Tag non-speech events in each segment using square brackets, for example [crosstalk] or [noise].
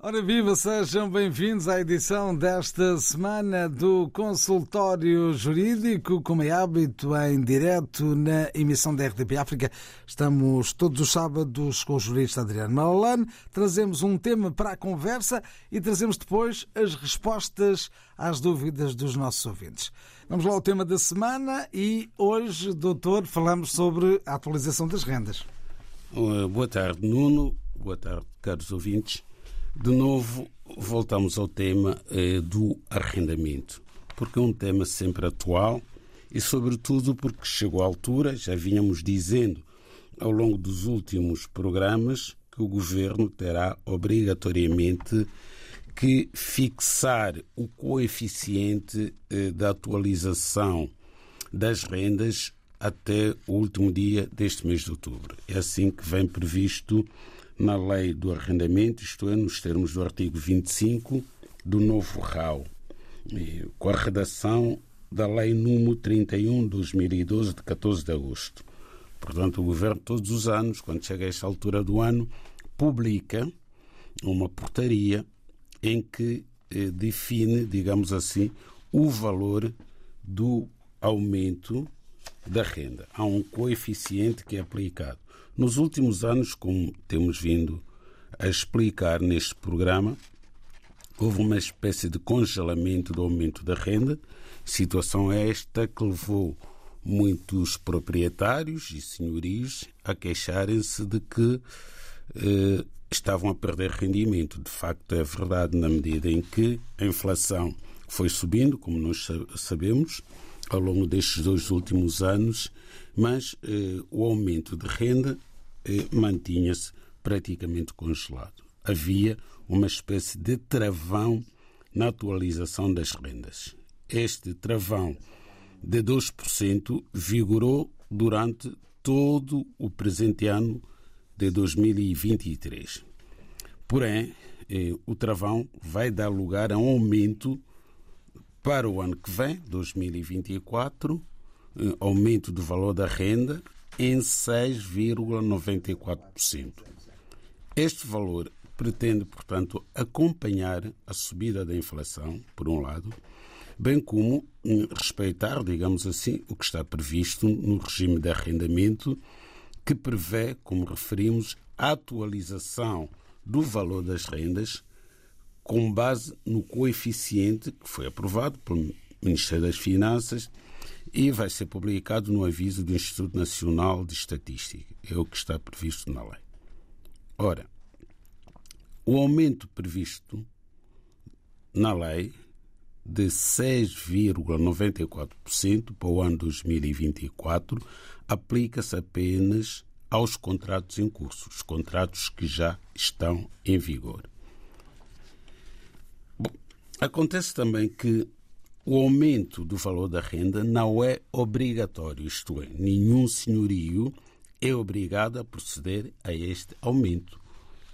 Ora viva, sejam bem-vindos à edição desta semana do Consultório Jurídico, como é hábito, em direto na emissão da RTP África. Estamos todos os sábados com o jurista Adriano Malalane, trazemos um tema para a conversa e trazemos depois as respostas às dúvidas dos nossos ouvintes. Vamos lá ao tema da semana e hoje, doutor, falamos sobre a atualização das rendas. Boa tarde, Nuno. Boa tarde, caros ouvintes. De novo, voltamos ao tema eh, do arrendamento, porque é um tema sempre atual e, sobretudo, porque chegou à altura, já vínhamos dizendo ao longo dos últimos programas, que o governo terá obrigatoriamente que fixar o coeficiente eh, da atualização das rendas até o último dia deste mês de outubro. É assim que vem previsto na lei do arrendamento, isto é, nos termos do artigo 25 do novo RAU, com a redação da lei número 31 de 2012, de 14 de agosto. Portanto, o Governo, todos os anos, quando chega a esta altura do ano, publica uma portaria em que eh, define, digamos assim, o valor do aumento da renda. Há um coeficiente que é aplicado. Nos últimos anos, como temos vindo a explicar neste programa, houve uma espécie de congelamento do aumento da renda, situação esta que levou muitos proprietários e senhorios a queixarem-se de que eh, estavam a perder rendimento. De facto, é verdade na medida em que a inflação foi subindo, como nós sabemos, ao longo destes dois últimos anos, mas eh, o aumento de renda mantinha-se praticamente congelado. Havia uma espécie de travão na atualização das rendas. Este travão de 2% vigorou durante todo o presente ano de 2023. Porém, eh, o travão vai dar lugar a um aumento para o ano que vem, 2024, eh, aumento do valor da renda em 6,94%. Este valor pretende, portanto, acompanhar a subida da inflação, por um lado, bem como hum, respeitar, digamos assim, o que está previsto no regime de arrendamento, que prevê, como referimos, a atualização do valor das rendas com base no coeficiente que foi aprovado pelo Ministério das Finanças e vai ser publicado no aviso do Instituto Nacional de Estatística. É o que está previsto na lei. Ora, o aumento previsto na lei de 6,94% para o ano 2024 aplica-se apenas aos contratos em curso, os contratos que já estão em vigor. Bom, acontece também que o aumento do valor da renda não é obrigatório, isto é, nenhum senhorio é obrigado a proceder a este aumento.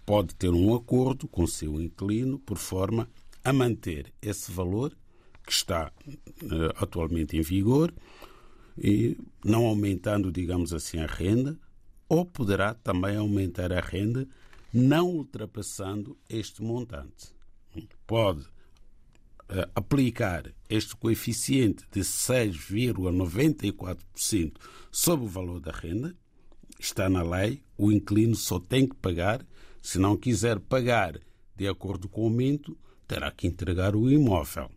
Pode ter um acordo com seu inquilino por forma a manter esse valor que está uh, atualmente em vigor, e não aumentando, digamos assim, a renda, ou poderá também aumentar a renda não ultrapassando este montante. Pode aplicar este coeficiente de 6,94% sobre o valor da renda, está na lei, o inquilino só tem que pagar, se não quiser pagar de acordo com o aumento, terá que entregar o imóvel.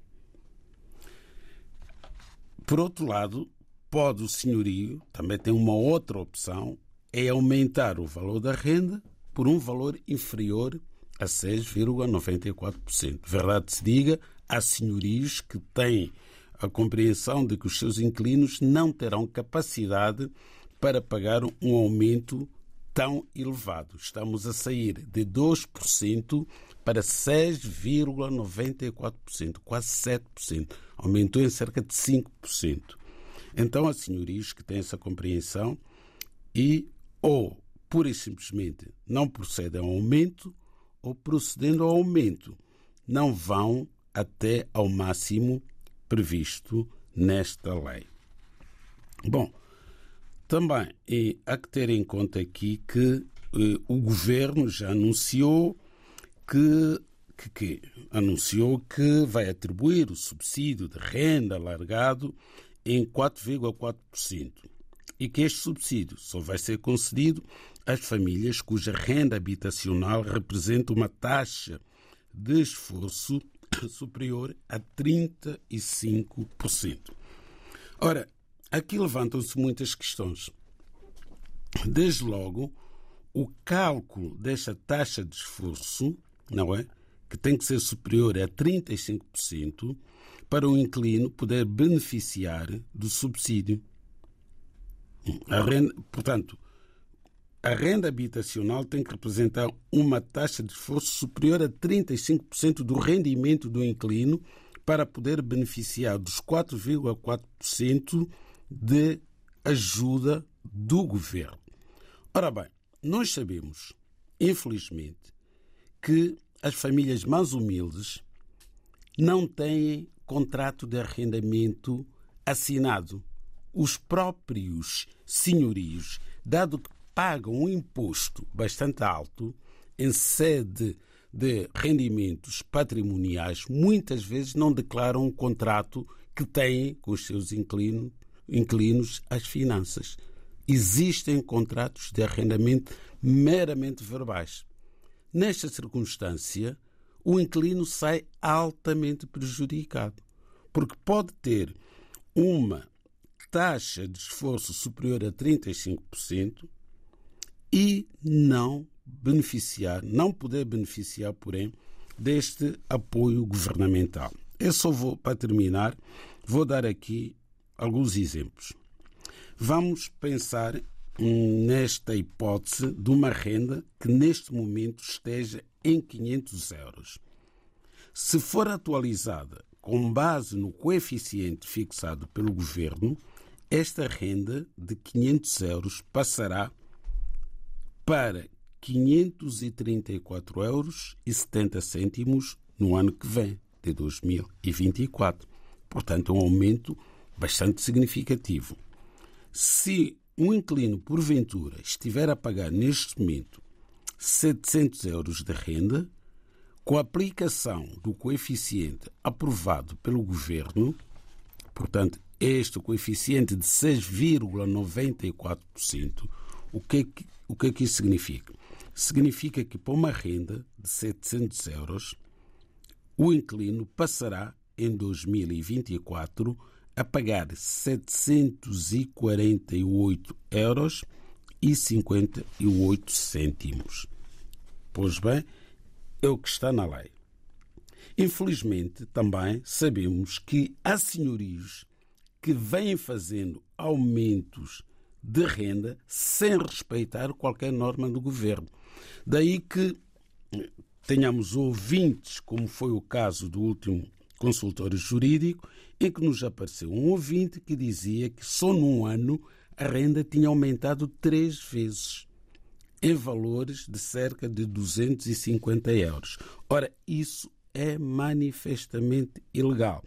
Por outro lado, pode o senhorio, também tem uma outra opção, é aumentar o valor da renda por um valor inferior a 6,94%. Verdade se diga, há senhorios que têm a compreensão de que os seus inquilinos não terão capacidade para pagar um aumento tão elevado. Estamos a sair de 2% para 6,94%, quase 7%. Aumentou em cerca de 5%. Então, há senhorios que têm essa compreensão e ou, pura e simplesmente, não procedem ao aumento ou procedendo ao aumento, não vão até ao máximo previsto nesta lei. Bom, também há que ter em conta aqui que eh, o governo já anunciou que, que, que, anunciou que vai atribuir o subsídio de renda alargado em 4,4% e que este subsídio só vai ser concedido às famílias cuja renda habitacional representa uma taxa de esforço superior a 35%. Ora, aqui levantam-se muitas questões. Desde logo, o cálculo desta taxa de esforço, não é? Que tem que ser superior a 35% para o inquilino poder beneficiar do subsídio. A renda, portanto, a renda habitacional tem que representar uma taxa de esforço superior a 35% do rendimento do inquilino para poder beneficiar dos 4,4% de ajuda do governo. Ora bem, nós sabemos, infelizmente, que as famílias mais humildes não têm contrato de arrendamento assinado. Os próprios senhorios, dado que pagam um imposto bastante alto em sede de rendimentos patrimoniais, muitas vezes não declaram um contrato que têm com os seus inquilinos, inquilinos as finanças. Existem contratos de arrendamento meramente verbais. Nesta circunstância, o inquilino sai altamente prejudicado, porque pode ter uma taxa de esforço superior a 35%, e não beneficiar, não poder beneficiar, porém, deste apoio governamental. Eu só vou, para terminar, vou dar aqui alguns exemplos. Vamos pensar nesta hipótese de uma renda que neste momento esteja em 500 euros. Se for atualizada com base no coeficiente fixado pelo governo, esta renda de 500 euros passará para 534 euros e 70 cêntimos no ano que vem, de 2024. Portanto, é um aumento bastante significativo. Se um inquilino, porventura, estiver a pagar neste momento 700 euros de renda, com a aplicação do coeficiente aprovado pelo governo, portanto, este coeficiente de 6,94%, o que é que o que é que isso significa? Significa que para uma renda de 700 euros, o inquilino passará em 2024 a pagar 748 euros e 58 cêntimos. Pois bem, é o que está na lei. Infelizmente, também sabemos que há senhorios que vêm fazendo aumentos de renda sem respeitar qualquer norma do governo. Daí que tenhamos ouvintes, como foi o caso do último consultório jurídico, em que nos apareceu um ouvinte que dizia que só num ano a renda tinha aumentado três vezes, em valores de cerca de 250 euros. Ora, isso é manifestamente ilegal.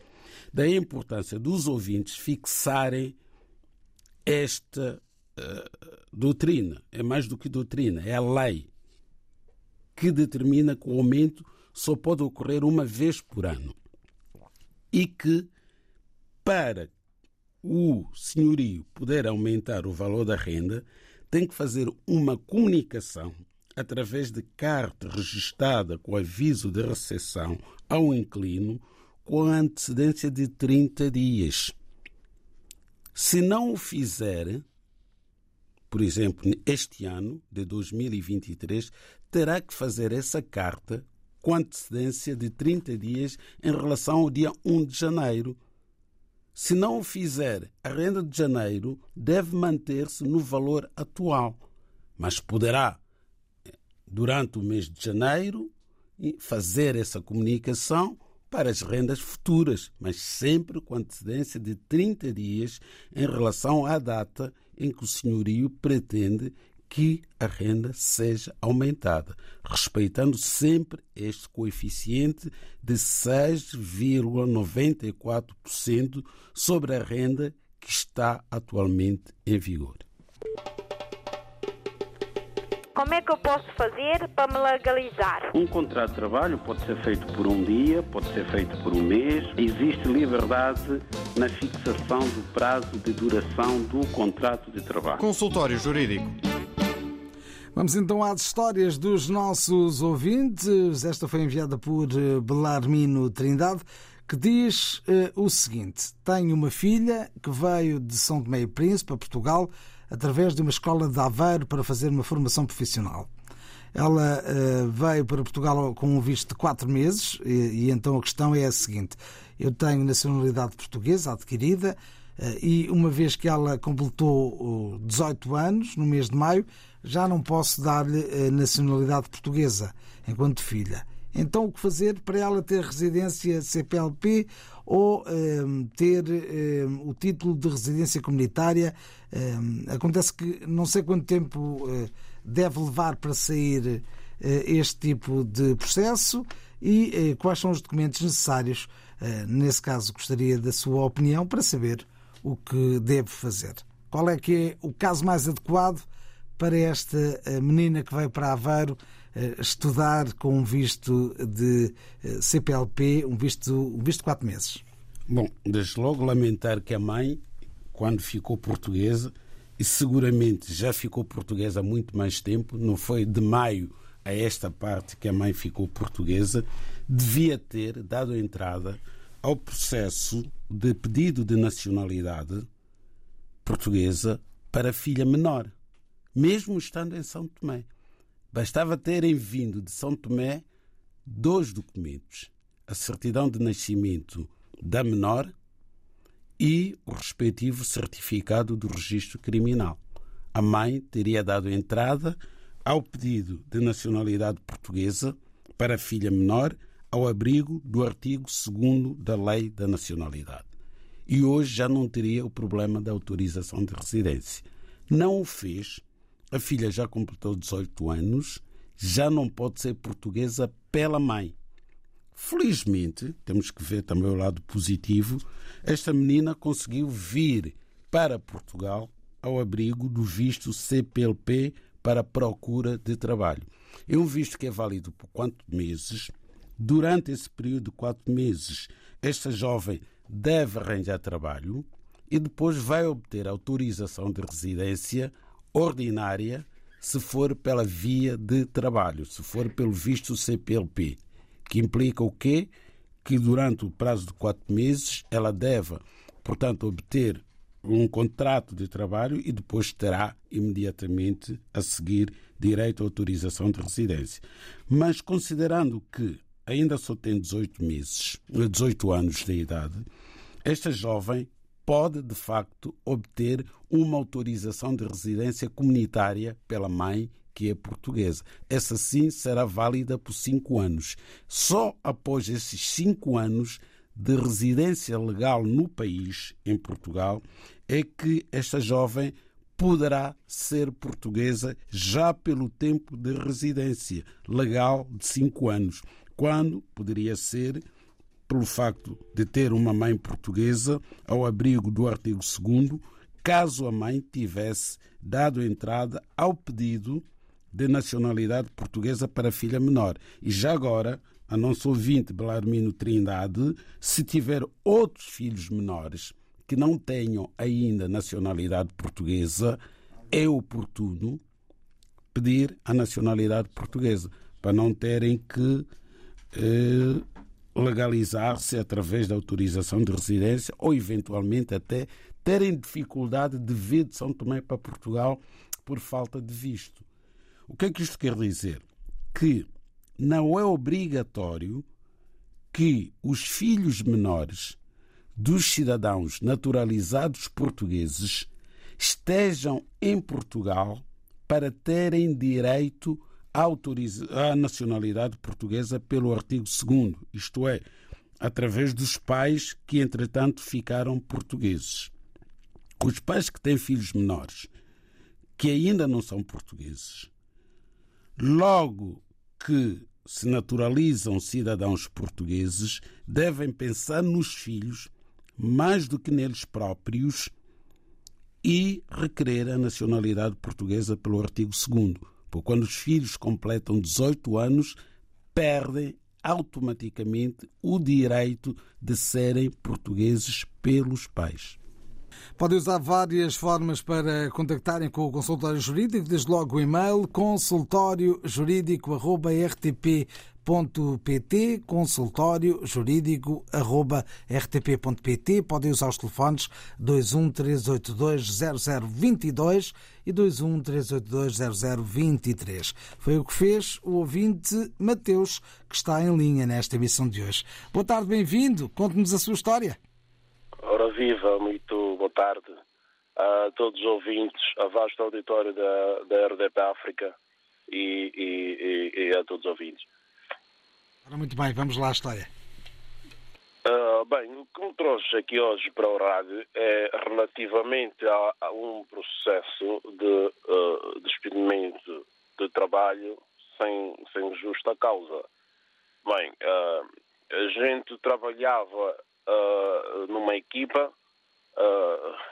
Daí a importância dos ouvintes fixarem esta doutrina, é mais do que doutrina, é a lei que determina que o aumento só pode ocorrer uma vez por ano e que para o senhorio poder aumentar o valor da renda tem que fazer uma comunicação através de carta registada com aviso de recepção ao inquilino com antecedência de 30 dias. Se não o fizer, por exemplo, este ano de 2023, terá que fazer essa carta com antecedência de 30 dias em relação ao dia 1 de janeiro. Se não o fizer, a renda de janeiro deve manter-se no valor atual, mas poderá, durante o mês de janeiro, fazer essa comunicação para as rendas futuras, mas sempre com antecedência de 30 dias em relação à data em que o senhorio pretende que a renda seja aumentada, respeitando sempre este coeficiente de 6,94% sobre a renda que está atualmente em vigor. Como é que eu posso fazer para me legalizar? Um contrato de trabalho pode ser feito por um dia, pode ser feito por um mês. Existe liberdade na fixação do prazo de duração do contrato de trabalho. Consultório Jurídico. Vamos então às histórias dos nossos ouvintes. Esta foi enviada por eh, Belarmino Trindade, que diz uh, o seguinte: Tenho uma filha que veio de São Tomé e Príncipe, a Portugal, através de uma escola de Aveiro para fazer uma formação profissional. Ela uh, veio para Portugal com um visto de quatro meses e, então a questão é a seguinte: eu tenho nacionalidade portuguesa adquirida uh, e uma vez que ela completou 18 anos, no mês de maio, já não posso dar-lhe uh, nacionalidade portuguesa enquanto filha. Então, o que fazer para ela ter residência CPLP ou um, ter um, o título de residência comunitária? Um, acontece que não sei quanto tempo uh, deve levar para sair uh, este tipo de processo e uh, quais são os documentos necessários. nesse caso, gostaria da sua opinião para saber o que deve fazer. Qual é que é o caso mais adequado para esta menina que veio para Aveiro estudar com um visto de eh, CPLP, um visto, um visto de quatro meses? Bom, desde logo lamentar que a mãe, quando ficou portuguesa, e seguramente já ficou portuguesa há muito mais tempo, não foi de maio a esta parte que a mãe ficou portuguesa, devia ter dado entrada ao processo de pedido de nacionalidade portuguesa para a filha menor, mesmo estando em São Tomé. Bastava terem vindo de São Tomé dois documentos: a certidão de nascimento da menor e o respectivo certificado do registro criminal. A mãe teria dado entrada ao pedido de nacionalidade portuguesa para a filha menor ao abrigo do artigo 2 da Lei da Nacionalidade. E hoje já não teria o problema da autorização de residência. Não o fez a filha já completou 18 anos, já não pode ser portuguesa pela mãe. Felizmente, temos que ver também o lado positivo, esta menina conseguiu vir para Portugal ao abrigo do visto CPLP para procura de trabalho. É um visto que é válido por quatro meses. Durante esse período de quatro meses, esta jovem deve arranjar trabalho e depois vai obter autorização de residência ordinária se for pela via de trabalho, se for pelo visto CPLP, que implica o quê? Que durante o prazo de quatro meses ela deve, portanto, obter um contrato de trabalho e depois terá imediatamente a seguir direito à autorização de residência. Mas considerando que ainda só tem 18 meses, 18 anos de idade, esta jovem pode, de facto, obter uma autorização de residência comunitária pela mãe, que é portuguesa. Essa sim será válida por cinco anos. Só após esses cinco anos de residência legal no país, em Portugal, é que esta jovem poderá ser portuguesa já pelo tempo de residência legal de cinco anos, quando poderia ser pelo facto de ter uma mãe portuguesa ao abrigo do artigo 2 caso a mãe tivesse dado entrada ao pedido de nacionalidade portuguesa para a filha menor. E já agora, a nossa ouvinte Belarmino Trindade, se tiver outros filhos menores que não tenham ainda nacionalidade portuguesa, é oportuno pedir a nacionalidade portuguesa, para não terem que eh, legalizar-se através da autorização de residência ou, eventualmente, até terem dificuldade de vir de São Tomé para Portugal por falta de visto. O que é que isto quer dizer? Que não é obrigatório que os filhos menores dos cidadãos naturalizados portugueses estejam em Portugal para terem direito a nacionalidade portuguesa pelo artigo 2 isto é, através dos pais que, entretanto, ficaram portugueses. Os pais que têm filhos menores que ainda não são portugueses. Logo que se naturalizam cidadãos portugueses, devem pensar nos filhos mais do que neles próprios e requerer a nacionalidade portuguesa pelo artigo 2 quando os filhos completam 18 anos, perdem automaticamente o direito de serem portugueses pelos pais. Podem usar várias formas para contactarem com o consultório jurídico, desde logo o e-mail consultóriojurídico.rtp rtp.pt, consultório jurídico arroba rtp.pt. Podem usar os telefones 213820022 e 213820023. Foi o que fez o ouvinte Mateus, que está em linha nesta emissão de hoje. Boa tarde, bem-vindo. Conte-nos a sua história. Ora viva, muito boa tarde a todos os ouvintes, a vasto auditório da, da RDP África e, e, e, e a todos os ouvintes. Ora, muito bem, vamos lá à história. Uh, bem, o que me trouxe aqui hoje para o rádio é relativamente a, a um processo de uh, despedimento de trabalho sem, sem justa causa. Bem, uh, a gente trabalhava numa equipa,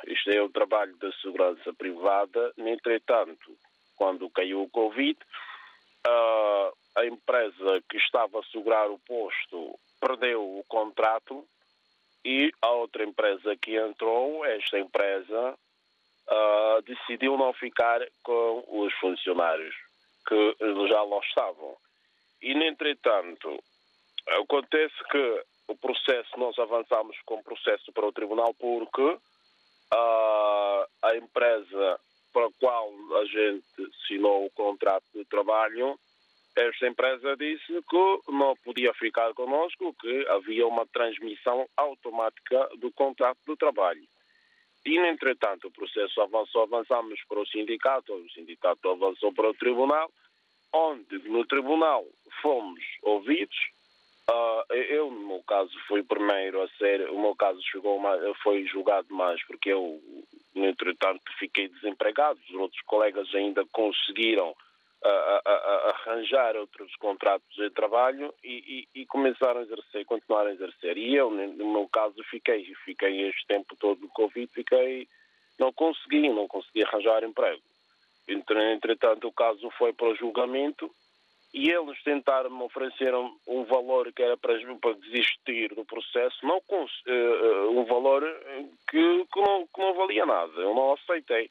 isto é o trabalho da segurança privada, entretanto, quando caiu o Covid, a empresa que estava a segurar o posto perdeu o contrato e a outra empresa que entrou, esta empresa, uh, decidiu não ficar com os funcionários que já lá estavam. E, entretanto, acontece que o processo, nós avançamos com o processo para o tribunal porque uh, a empresa para a qual a gente assinou o contrato de trabalho esta empresa disse que não podia ficar conosco, que havia uma transmissão automática do contrato de trabalho. E, entretanto, o processo avançou, avançamos para o sindicato, o sindicato avançou para o tribunal, onde no tribunal fomos ouvidos. Uh, eu, no meu caso, fui primeiro a ser, o meu caso chegou mais, foi julgado mais, porque eu, entretanto, fiquei desempregado. Os outros colegas ainda conseguiram a, a, a, arranjar outros contratos de trabalho e, e, e, começaram a exercer, continuaram a exercer. E eu, no meu caso, fiquei, fiquei este tempo todo do Covid, fiquei, não consegui, não consegui arranjar emprego. Entretanto, o caso foi para o julgamento e eles tentaram me oferecer um valor que era para, para desistir do processo, não uh, um valor que, que, não, que não valia nada. Eu não aceitei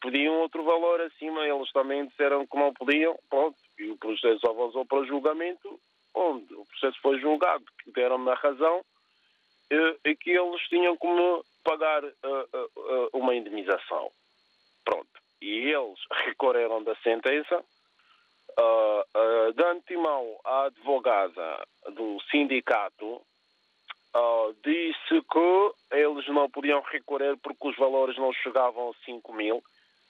pediam outro valor acima, eles também disseram que não podiam, pronto, e o processo avançou para julgamento, onde o processo foi julgado, que deram-me a razão, e que eles tinham como pagar uh, uh, uma indemnização. Pronto. E eles recorreram da sentença, uh, de antemão a advogada do sindicato Uh, disse que eles não podiam recorrer porque os valores não chegavam a 5 mil.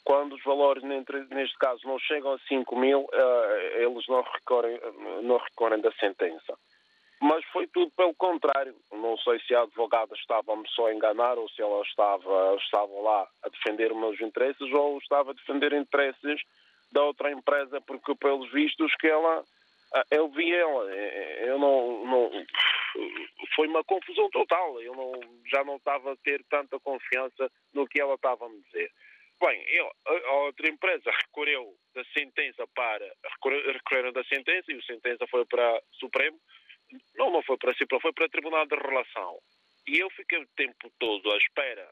Quando os valores, neste caso, não chegam a 5 mil, uh, eles não recorrem, não recorrem da sentença. Mas foi tudo pelo contrário. Não sei se a advogada estava-me só a enganar ou se ela estava, estava lá a defender os meus interesses ou estava a defender interesses da outra empresa, porque pelos vistos que ela ah, eu vi ela, eh, eu não, não, foi uma confusão total, eu não, já não estava a ter tanta confiança no que ela estava a me dizer. Bem, eu, a outra empresa recorreu da sentença para, recorreram da sentença e a sentença foi para Supremo, não, não foi para Supremo, foi para Tribunal de Relação. E eu fiquei o tempo todo à espera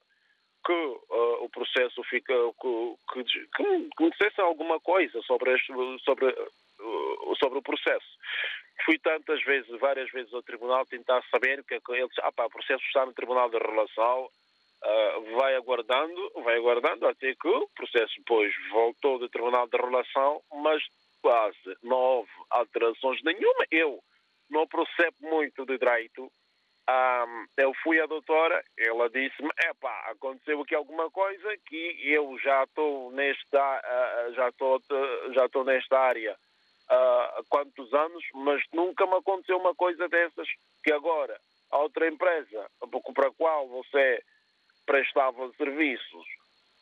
que uh, o processo fica, que, que, que, me dissesse alguma coisa sobre, este, sobre sobre o processo. Fui tantas vezes, várias vezes ao tribunal tentar saber que eles, ah pá, o processo está no tribunal de relação, uh, vai aguardando, vai aguardando até que o processo depois voltou do tribunal de relação, mas quase não houve alterações nenhuma. Eu não percebo muito de direito. Um, eu fui à doutora, ela disse-me, epá, aconteceu aqui alguma coisa que eu já estou nesta, uh, já estou já estou nesta área há quantos anos, mas nunca me aconteceu uma coisa dessas que agora a outra empresa para a qual você prestava serviços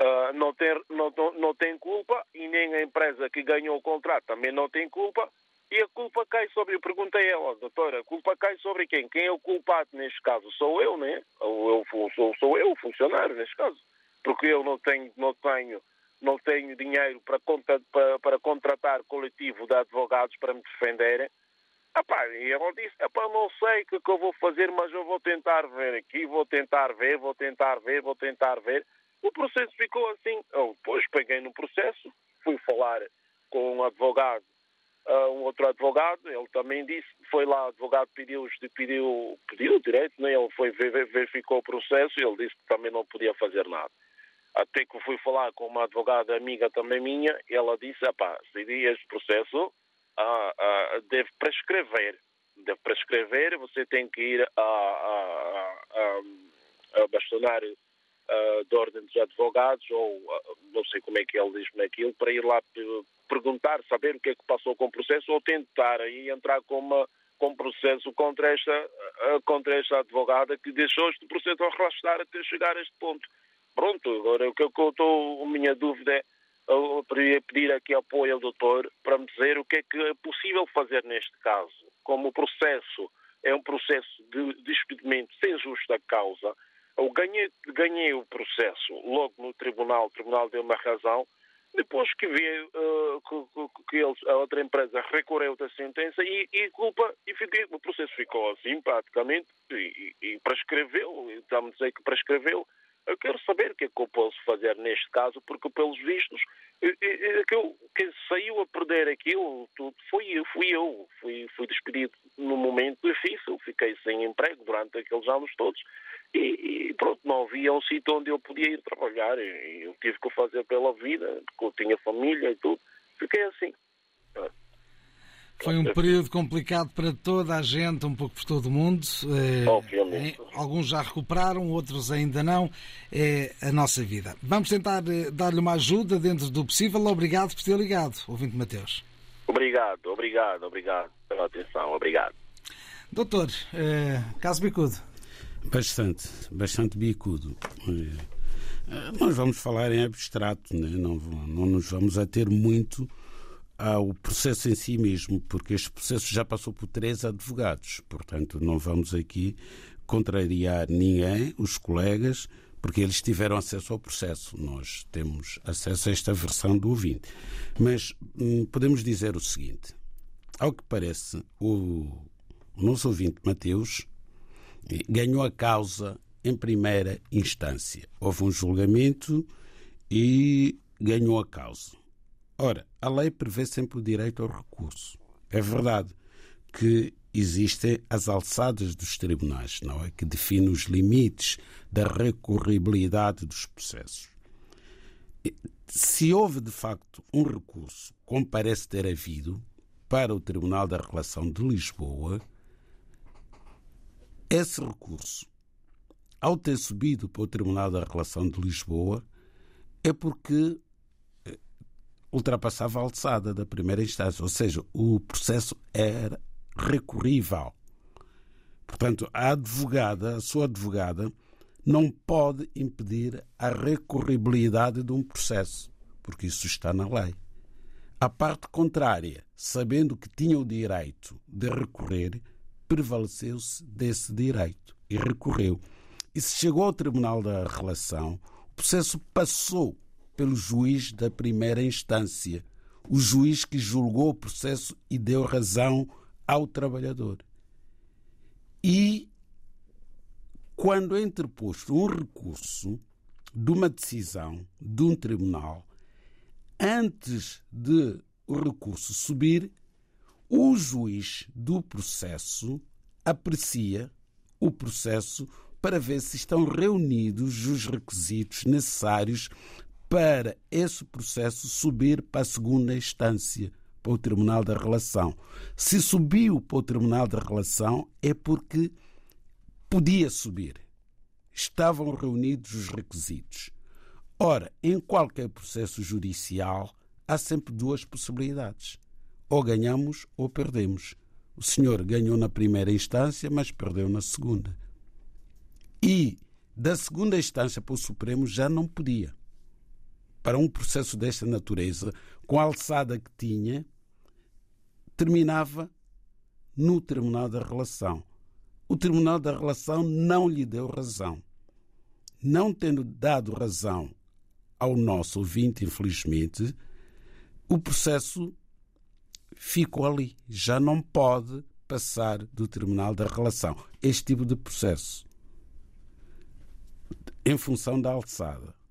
uh, não, tem, não, não tem culpa e nem a empresa que ganhou o contrato também não tem culpa. E a culpa cai sobre, eu perguntei a ela, doutora, a culpa cai sobre quem? Quem é o culpado neste caso? Sou eu, né? Ou eu, sou, sou eu o funcionário neste caso. Porque eu não tenho, não tenho, não tenho dinheiro para, para, para contratar coletivo de advogados para me defenderem. Epá, e ela disse, epá, não sei o que, é que eu vou fazer, mas eu vou tentar ver aqui, vou tentar ver, vou tentar ver, vou tentar ver. O processo ficou assim. Eu depois peguei no processo, fui falar com um advogado, uh, um outro advogado, ele também disse, foi lá, o advogado pediu, pediu, pediu direito, né? ele foi, verificou o processo e ele disse que também não podia fazer nada. Até que fui falar com uma advogada amiga também minha, e ela disse, pá, este processo uh, uh, deve prescrever. Deve prescrever, você tem que ir a, a, a, a bastonário uh, de ordem dos advogados, ou uh, não sei como é que ele diz naquilo, para ir lá perguntar, saber o que é que passou com o processo, ou tentar aí entrar com, uma, com processo contra esta, uh, contra esta advogada que deixou este processo arrastar até chegar a este ponto. Pronto, agora o que eu estou, a minha dúvida é, eu pedir aqui apoio ao doutor para me dizer o que é que é possível fazer neste caso. Como o processo é um processo de despedimento sem justa causa, eu ganhei, ganhei o processo logo no tribunal, o tribunal deu uma razão, depois que vi uh, que, que, eles, a outra empresa recorreu da sentença e, e culpa, e o processo ficou assim, praticamente, e, e, e prescreveu, estamos a dizer que prescreveu. Eu quero saber o que é que eu posso fazer neste caso, porque pelos vistos, eu, que saiu a perder aquilo tudo fui eu, fui eu, fui, fui despedido num momento difícil, fiquei sem emprego durante aqueles anos todos e, e, pronto, não havia um sítio onde eu podia ir trabalhar. Eu tive que fazer pela vida, porque eu tinha família e tudo. Fiquei assim. Foi um período complicado para toda a gente, um pouco por todo o mundo. É, Obviamente. É, alguns já recuperaram, outros ainda não. É a nossa vida. Vamos tentar eh, dar-lhe uma ajuda dentro do possível. Obrigado por ter ligado, ouvinte Mateus. Obrigado, obrigado, obrigado pela atenção. Obrigado. Doutor, é, caso bicudo. Bastante, bastante bicudo. Eh, nós vamos falar em abstrato, né? não, não nos vamos ater muito ao processo em si mesmo, porque este processo já passou por três advogados, portanto, não vamos aqui contrariar ninguém, os colegas, porque eles tiveram acesso ao processo. Nós temos acesso a esta versão do ouvinte. Mas hum, podemos dizer o seguinte: ao que parece, o, o nosso ouvinte Mateus ganhou a causa em primeira instância. Houve um julgamento e ganhou a causa. Ora, a lei prevê sempre o direito ao recurso. É verdade que existem as alçadas dos tribunais, não é? Que definem os limites da recorribilidade dos processos. Se houve de facto um recurso, como parece ter havido, para o Tribunal da Relação de Lisboa, esse recurso, ao ter subido para o Tribunal da Relação de Lisboa, é porque ultrapassava a alçada da primeira instância, ou seja, o processo era recorrível. Portanto, a advogada, a sua advogada, não pode impedir a recorribilidade de um processo, porque isso está na lei. A parte contrária, sabendo que tinha o direito de recorrer, prevaleceu-se desse direito e recorreu. E se chegou ao Tribunal da Relação, o processo passou pelo juiz da primeira instância, o juiz que julgou o processo e deu razão ao trabalhador. E quando é interposto um recurso de uma decisão de um tribunal, antes de o recurso subir, o juiz do processo aprecia o processo para ver se estão reunidos os requisitos necessários para esse processo subir para a segunda instância, para o Tribunal da Relação. Se subiu para o Tribunal da Relação é porque podia subir. Estavam reunidos os requisitos. Ora, em qualquer processo judicial há sempre duas possibilidades ou ganhamos ou perdemos. O senhor ganhou na primeira instância, mas perdeu na segunda. E da segunda instância para o Supremo já não podia. Para um processo desta natureza, com a alçada que tinha, terminava no Tribunal da Relação. O Tribunal da Relação não lhe deu razão. Não tendo dado razão ao nosso ouvinte, infelizmente, o processo ficou ali. Já não pode passar do Tribunal da Relação. Este tipo de processo. Em função da alçada.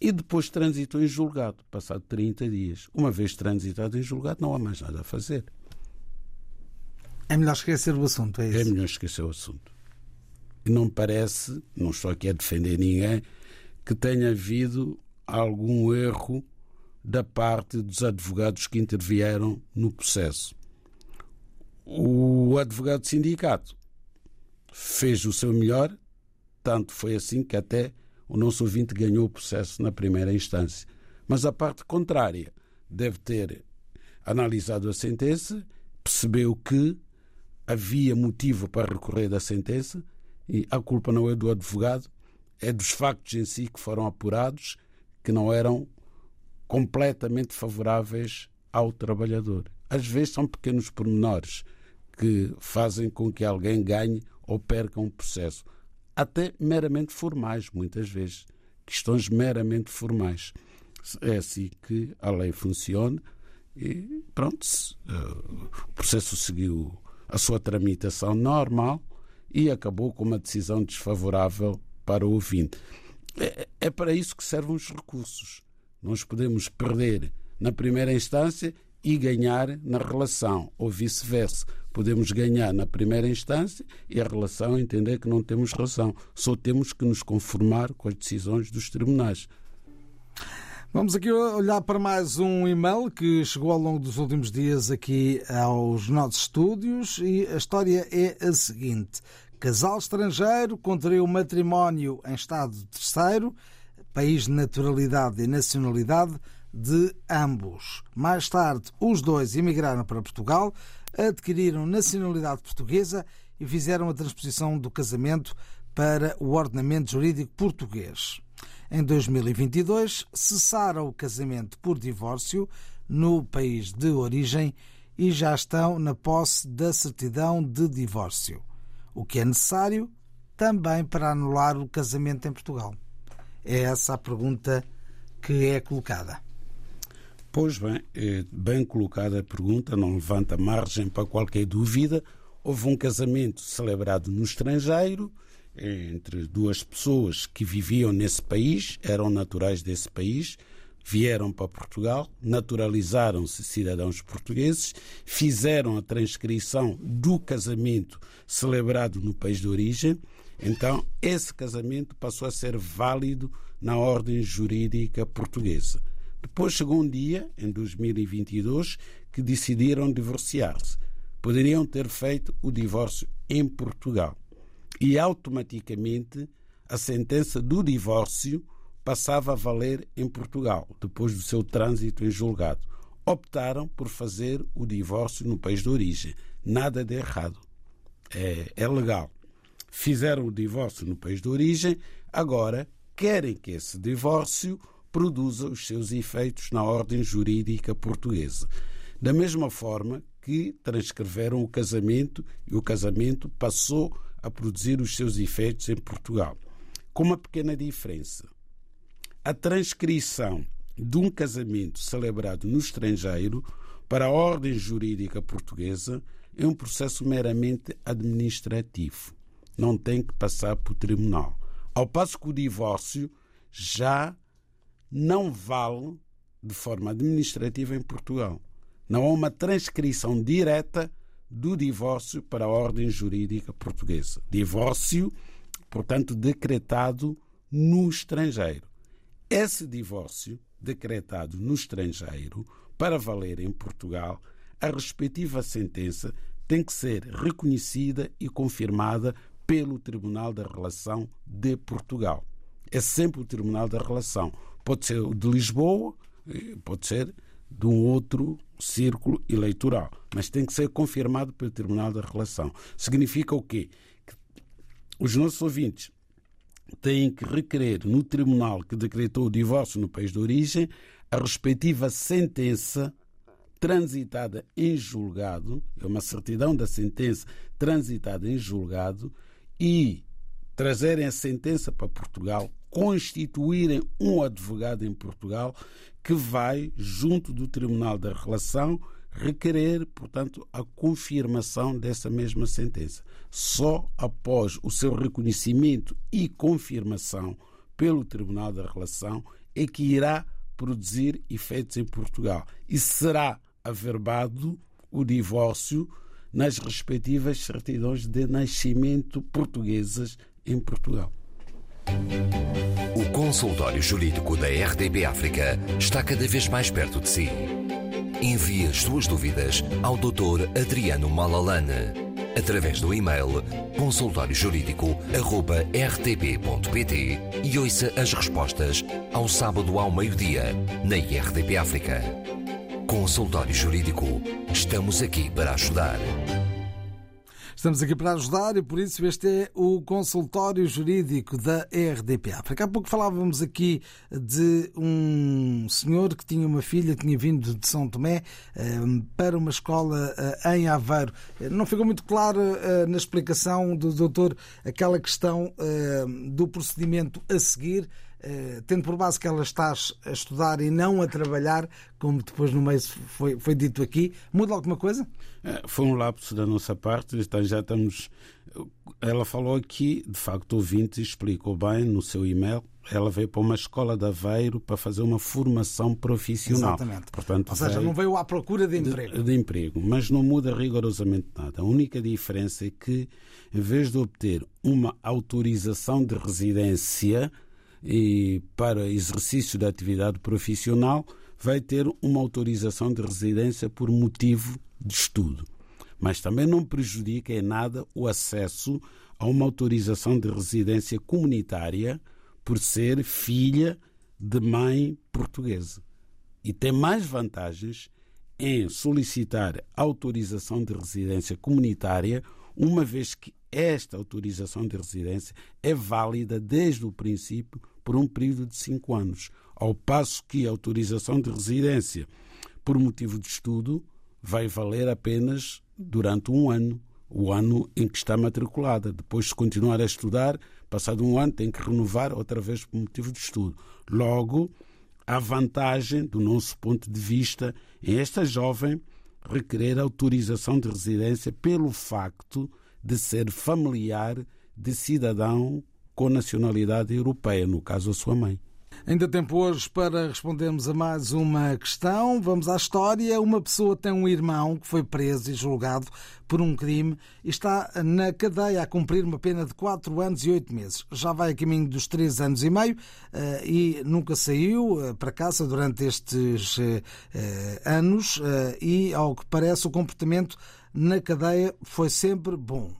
E depois transitou em julgado, passado 30 dias. Uma vez transitado em julgado, não há mais nada a fazer. É melhor esquecer o assunto, é isso? É melhor esquecer o assunto. E não me parece, não estou aqui a defender ninguém, que tenha havido algum erro da parte dos advogados que intervieram no processo. O advogado sindicato fez o seu melhor, tanto foi assim que até o nosso ouvinte ganhou o processo na primeira instância. Mas a parte contrária deve ter analisado a sentença, percebeu que havia motivo para recorrer da sentença e a culpa não é do advogado, é dos factos em si que foram apurados que não eram completamente favoráveis ao trabalhador. Às vezes são pequenos pormenores que fazem com que alguém ganhe ou perca um processo até meramente formais, muitas vezes. Questões meramente formais. É assim que a lei funciona e pronto, eh, o processo seguiu a sua tramitação normal e acabou com uma decisão desfavorável para o ouvinte. É, é para isso que servem os recursos. Nós podemos perder na primeira instância e ganhar na relação, ou vice-versa. Podemos ganhar na primeira instância e a relação entender que não temos razão. Só temos que nos conformar com as decisões dos tribunais. Vamos aqui olhar para mais um e-mail que chegou ao longo dos últimos dias aqui aos nossos estúdios e a história é a seguinte. Casal estrangeiro contraiu matrimónio em estado terceiro, país de naturalidade e nacionalidade de ambos. Mais tarde, os dois emigraram para Portugal, adquiriram nacionalidade portuguesa e fizeram a transposição do casamento para o ordenamento jurídico português. Em 2022, cessaram o casamento por divórcio no país de origem e já estão na posse da certidão de divórcio, o que é necessário também para anular o casamento em Portugal. É essa a pergunta que é colocada. Pois bem, é bem colocada a pergunta, não levanta margem para qualquer dúvida. Houve um casamento celebrado no estrangeiro entre duas pessoas que viviam nesse país, eram naturais desse país, vieram para Portugal, naturalizaram-se cidadãos portugueses, fizeram a transcrição do casamento celebrado no país de origem. Então, esse casamento passou a ser válido na ordem jurídica portuguesa. Depois chegou um dia, em 2022, que decidiram divorciar-se. Poderiam ter feito o divórcio em Portugal. E automaticamente a sentença do divórcio passava a valer em Portugal, depois do seu trânsito em julgado. Optaram por fazer o divórcio no país de origem. Nada de errado. É, é legal. Fizeram o divórcio no país de origem, agora querem que esse divórcio produza os seus efeitos na ordem jurídica portuguesa. Da mesma forma que transcreveram o casamento e o casamento passou a produzir os seus efeitos em Portugal. Com uma pequena diferença. A transcrição de um casamento celebrado no estrangeiro para a ordem jurídica portuguesa é um processo meramente administrativo. Não tem que passar por tribunal. Ao passo que o divórcio já não vale de forma administrativa em Portugal. Não há uma transcrição direta do divórcio para a ordem jurídica portuguesa. Divórcio, portanto, decretado no estrangeiro. Esse divórcio, decretado no estrangeiro, para valer em Portugal, a respectiva sentença tem que ser reconhecida e confirmada pelo Tribunal da Relação de Portugal. É sempre o Tribunal da Relação. Pode ser o de Lisboa, pode ser de um outro círculo eleitoral, mas tem que ser confirmado pelo Tribunal da Relação. Significa o quê? Que os nossos ouvintes têm que requerer no tribunal que decretou o divórcio no país de origem a respectiva sentença transitada em julgado, é uma certidão da sentença transitada em julgado, e trazerem a sentença para Portugal, constituírem um advogado em Portugal que vai, junto do Tribunal da Relação, requerer, portanto, a confirmação dessa mesma sentença. Só após o seu reconhecimento e confirmação pelo Tribunal da Relação é que irá produzir efeitos em Portugal e será averbado o divórcio nas respectivas certidões de nascimento portuguesas em Portugal. O consultório jurídico da RDB África está cada vez mais perto de si. Envie as suas dúvidas ao Dr. Adriano Malalane através do e-mail consultóriojurídico.rtp.pt e ouça as respostas ao sábado ao meio-dia na RDP África. Consultório Jurídico. Estamos aqui para ajudar. Estamos aqui para ajudar e por isso este é o consultório jurídico da RDP África. Há pouco falávamos aqui de um senhor que tinha uma filha tinha vindo de São Tomé eh, para uma escola eh, em Aveiro. Não ficou muito claro eh, na explicação do doutor aquela questão do procedimento a seguir. Uh, tendo por base que ela está a estudar e não a trabalhar, como depois no mês foi, foi dito aqui, muda alguma coisa? É, foi um lapso da nossa parte, então já estamos. Ela falou aqui, de facto, o ouvinte explicou bem no seu e-mail. Ela veio para uma escola de Aveiro para fazer uma formação profissional. Exatamente. Portanto, Ou seja, não veio à procura de emprego. De, de emprego, mas não muda rigorosamente nada. A única diferença é que, em vez de obter uma autorização de residência, e para exercício da atividade profissional vai ter uma autorização de residência por motivo de estudo. Mas também não prejudica em nada o acesso a uma autorização de residência comunitária por ser filha de mãe portuguesa. E tem mais vantagens em solicitar autorização de residência comunitária, uma vez que esta autorização de residência é válida desde o princípio por um período de cinco anos, ao passo que a autorização de residência por motivo de estudo vai valer apenas durante um ano, o ano em que está matriculada. Depois, se continuar a estudar, passado um ano, tem que renovar outra vez por motivo de estudo. Logo, há vantagem, do nosso ponto de vista, em esta jovem requerer autorização de residência pelo facto de ser familiar de cidadão com nacionalidade europeia, no caso a sua mãe. Ainda tempo hoje para respondermos a mais uma questão. Vamos à história. Uma pessoa tem um irmão que foi preso e julgado por um crime e está na cadeia a cumprir uma pena de 4 anos e 8 meses. Já vai a caminho dos 3 anos e meio eh, e nunca saiu eh, para casa durante estes eh, anos e, ao que parece, o comportamento na cadeia foi sempre bom.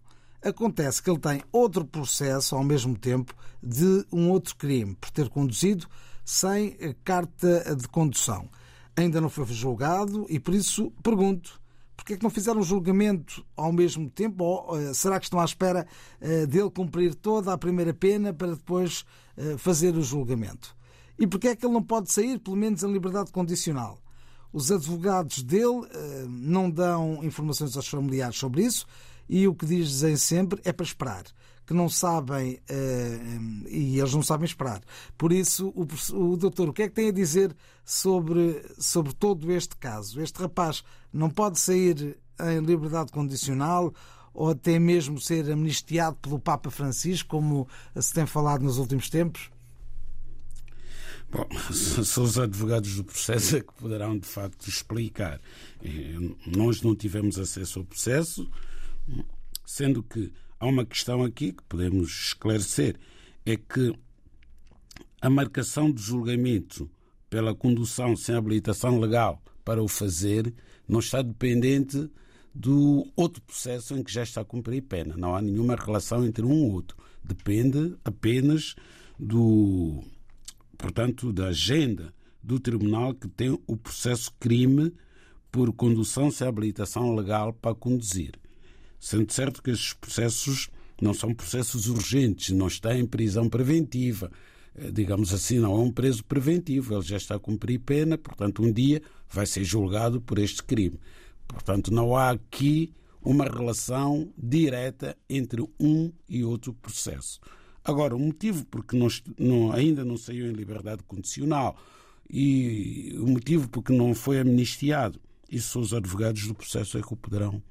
Acontece que ele tem outro processo ao mesmo tempo de um outro crime, por ter conduzido sem carta de condução. Ainda não foi julgado e por isso pergunto: porque é que não fizeram julgamento ao mesmo tempo? Ou uh, será que estão à espera uh, dele cumprir toda a primeira pena para depois fazer o julgamento? E porque é que ele não pode sair, pelo menos em liberdade condicional? Os advogados dele não dão informações aos familiares sobre isso e o que dizem sempre é para esperar que não sabem uh, e eles não sabem esperar. Por isso, o, o, doutor, o que é que tem a dizer sobre, sobre todo este caso? Este rapaz não pode sair em liberdade condicional ou até mesmo ser amnistiado pelo Papa Francisco, como se tem falado nos últimos tempos? Bom, [laughs] são os advogados do processo é que poderão de facto explicar. Nós não tivemos acesso ao processo, Sendo que há uma questão aqui que podemos esclarecer: é que a marcação de julgamento pela condução sem habilitação legal para o fazer não está dependente do outro processo em que já está a cumprir pena. Não há nenhuma relação entre um e outro. Depende apenas do, portanto, da agenda do tribunal que tem o processo crime por condução sem habilitação legal para conduzir. Sendo certo que estes processos não são processos urgentes, não está em prisão preventiva. Eh, digamos assim, não é um preso preventivo, ele já está a cumprir pena, portanto, um dia vai ser julgado por este crime. Portanto, não há aqui uma relação direta entre um e outro processo. Agora, o motivo porque não, não, ainda não saiu em liberdade condicional e o motivo porque não foi amnistiado, isso os advogados do processo é que o poderão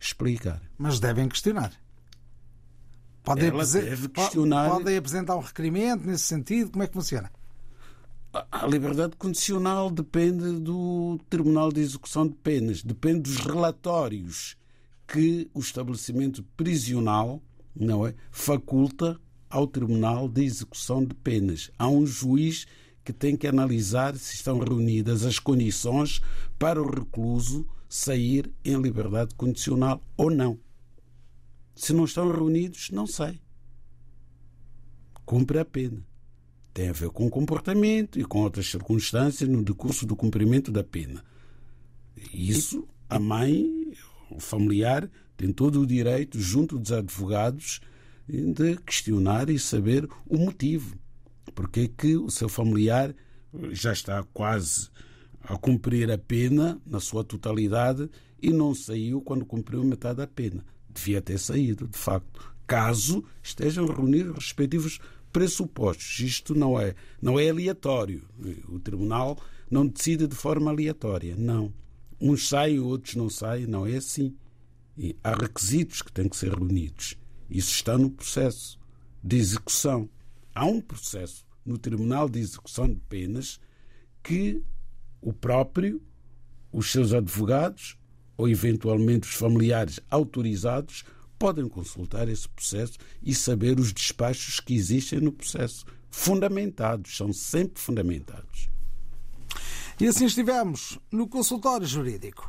explicar. Mas devem questionar. Podem, questionar... podem apresentar um requerimento nesse sentido? Como é que funciona? A liberdade condicional depende do Tribunal de Execução de Penas, depende dos relatórios que o estabelecimento prisional não é, faculta ao Tribunal de Execução de Penas. Há um juiz que tem que analisar se estão reunidas as condições para o recluso sair em liberdade condicional ou não. Se não estão reunidos, não sai. Cumpre a pena. Tem a ver com o comportamento e com outras circunstâncias no decurso do cumprimento da pena. Isso, a mãe, o familiar, tem todo o direito, junto dos advogados, de questionar e saber o motivo. Porque é que o seu familiar já está quase a cumprir a pena na sua totalidade e não saiu quando cumpriu metade da pena. Devia ter saído, de facto, caso estejam reunidos os respectivos pressupostos. Isto não é, não é aleatório. O tribunal não decide de forma aleatória. Não. Uns saem, outros não saem. Não é assim. E há requisitos que têm que ser reunidos. Isso está no processo de execução. Há um processo no Tribunal de Execução de Penas que o próprio, os seus advogados ou eventualmente os familiares autorizados podem consultar esse processo e saber os despachos que existem no processo. Fundamentados, são sempre fundamentados. E assim estivemos no consultório jurídico.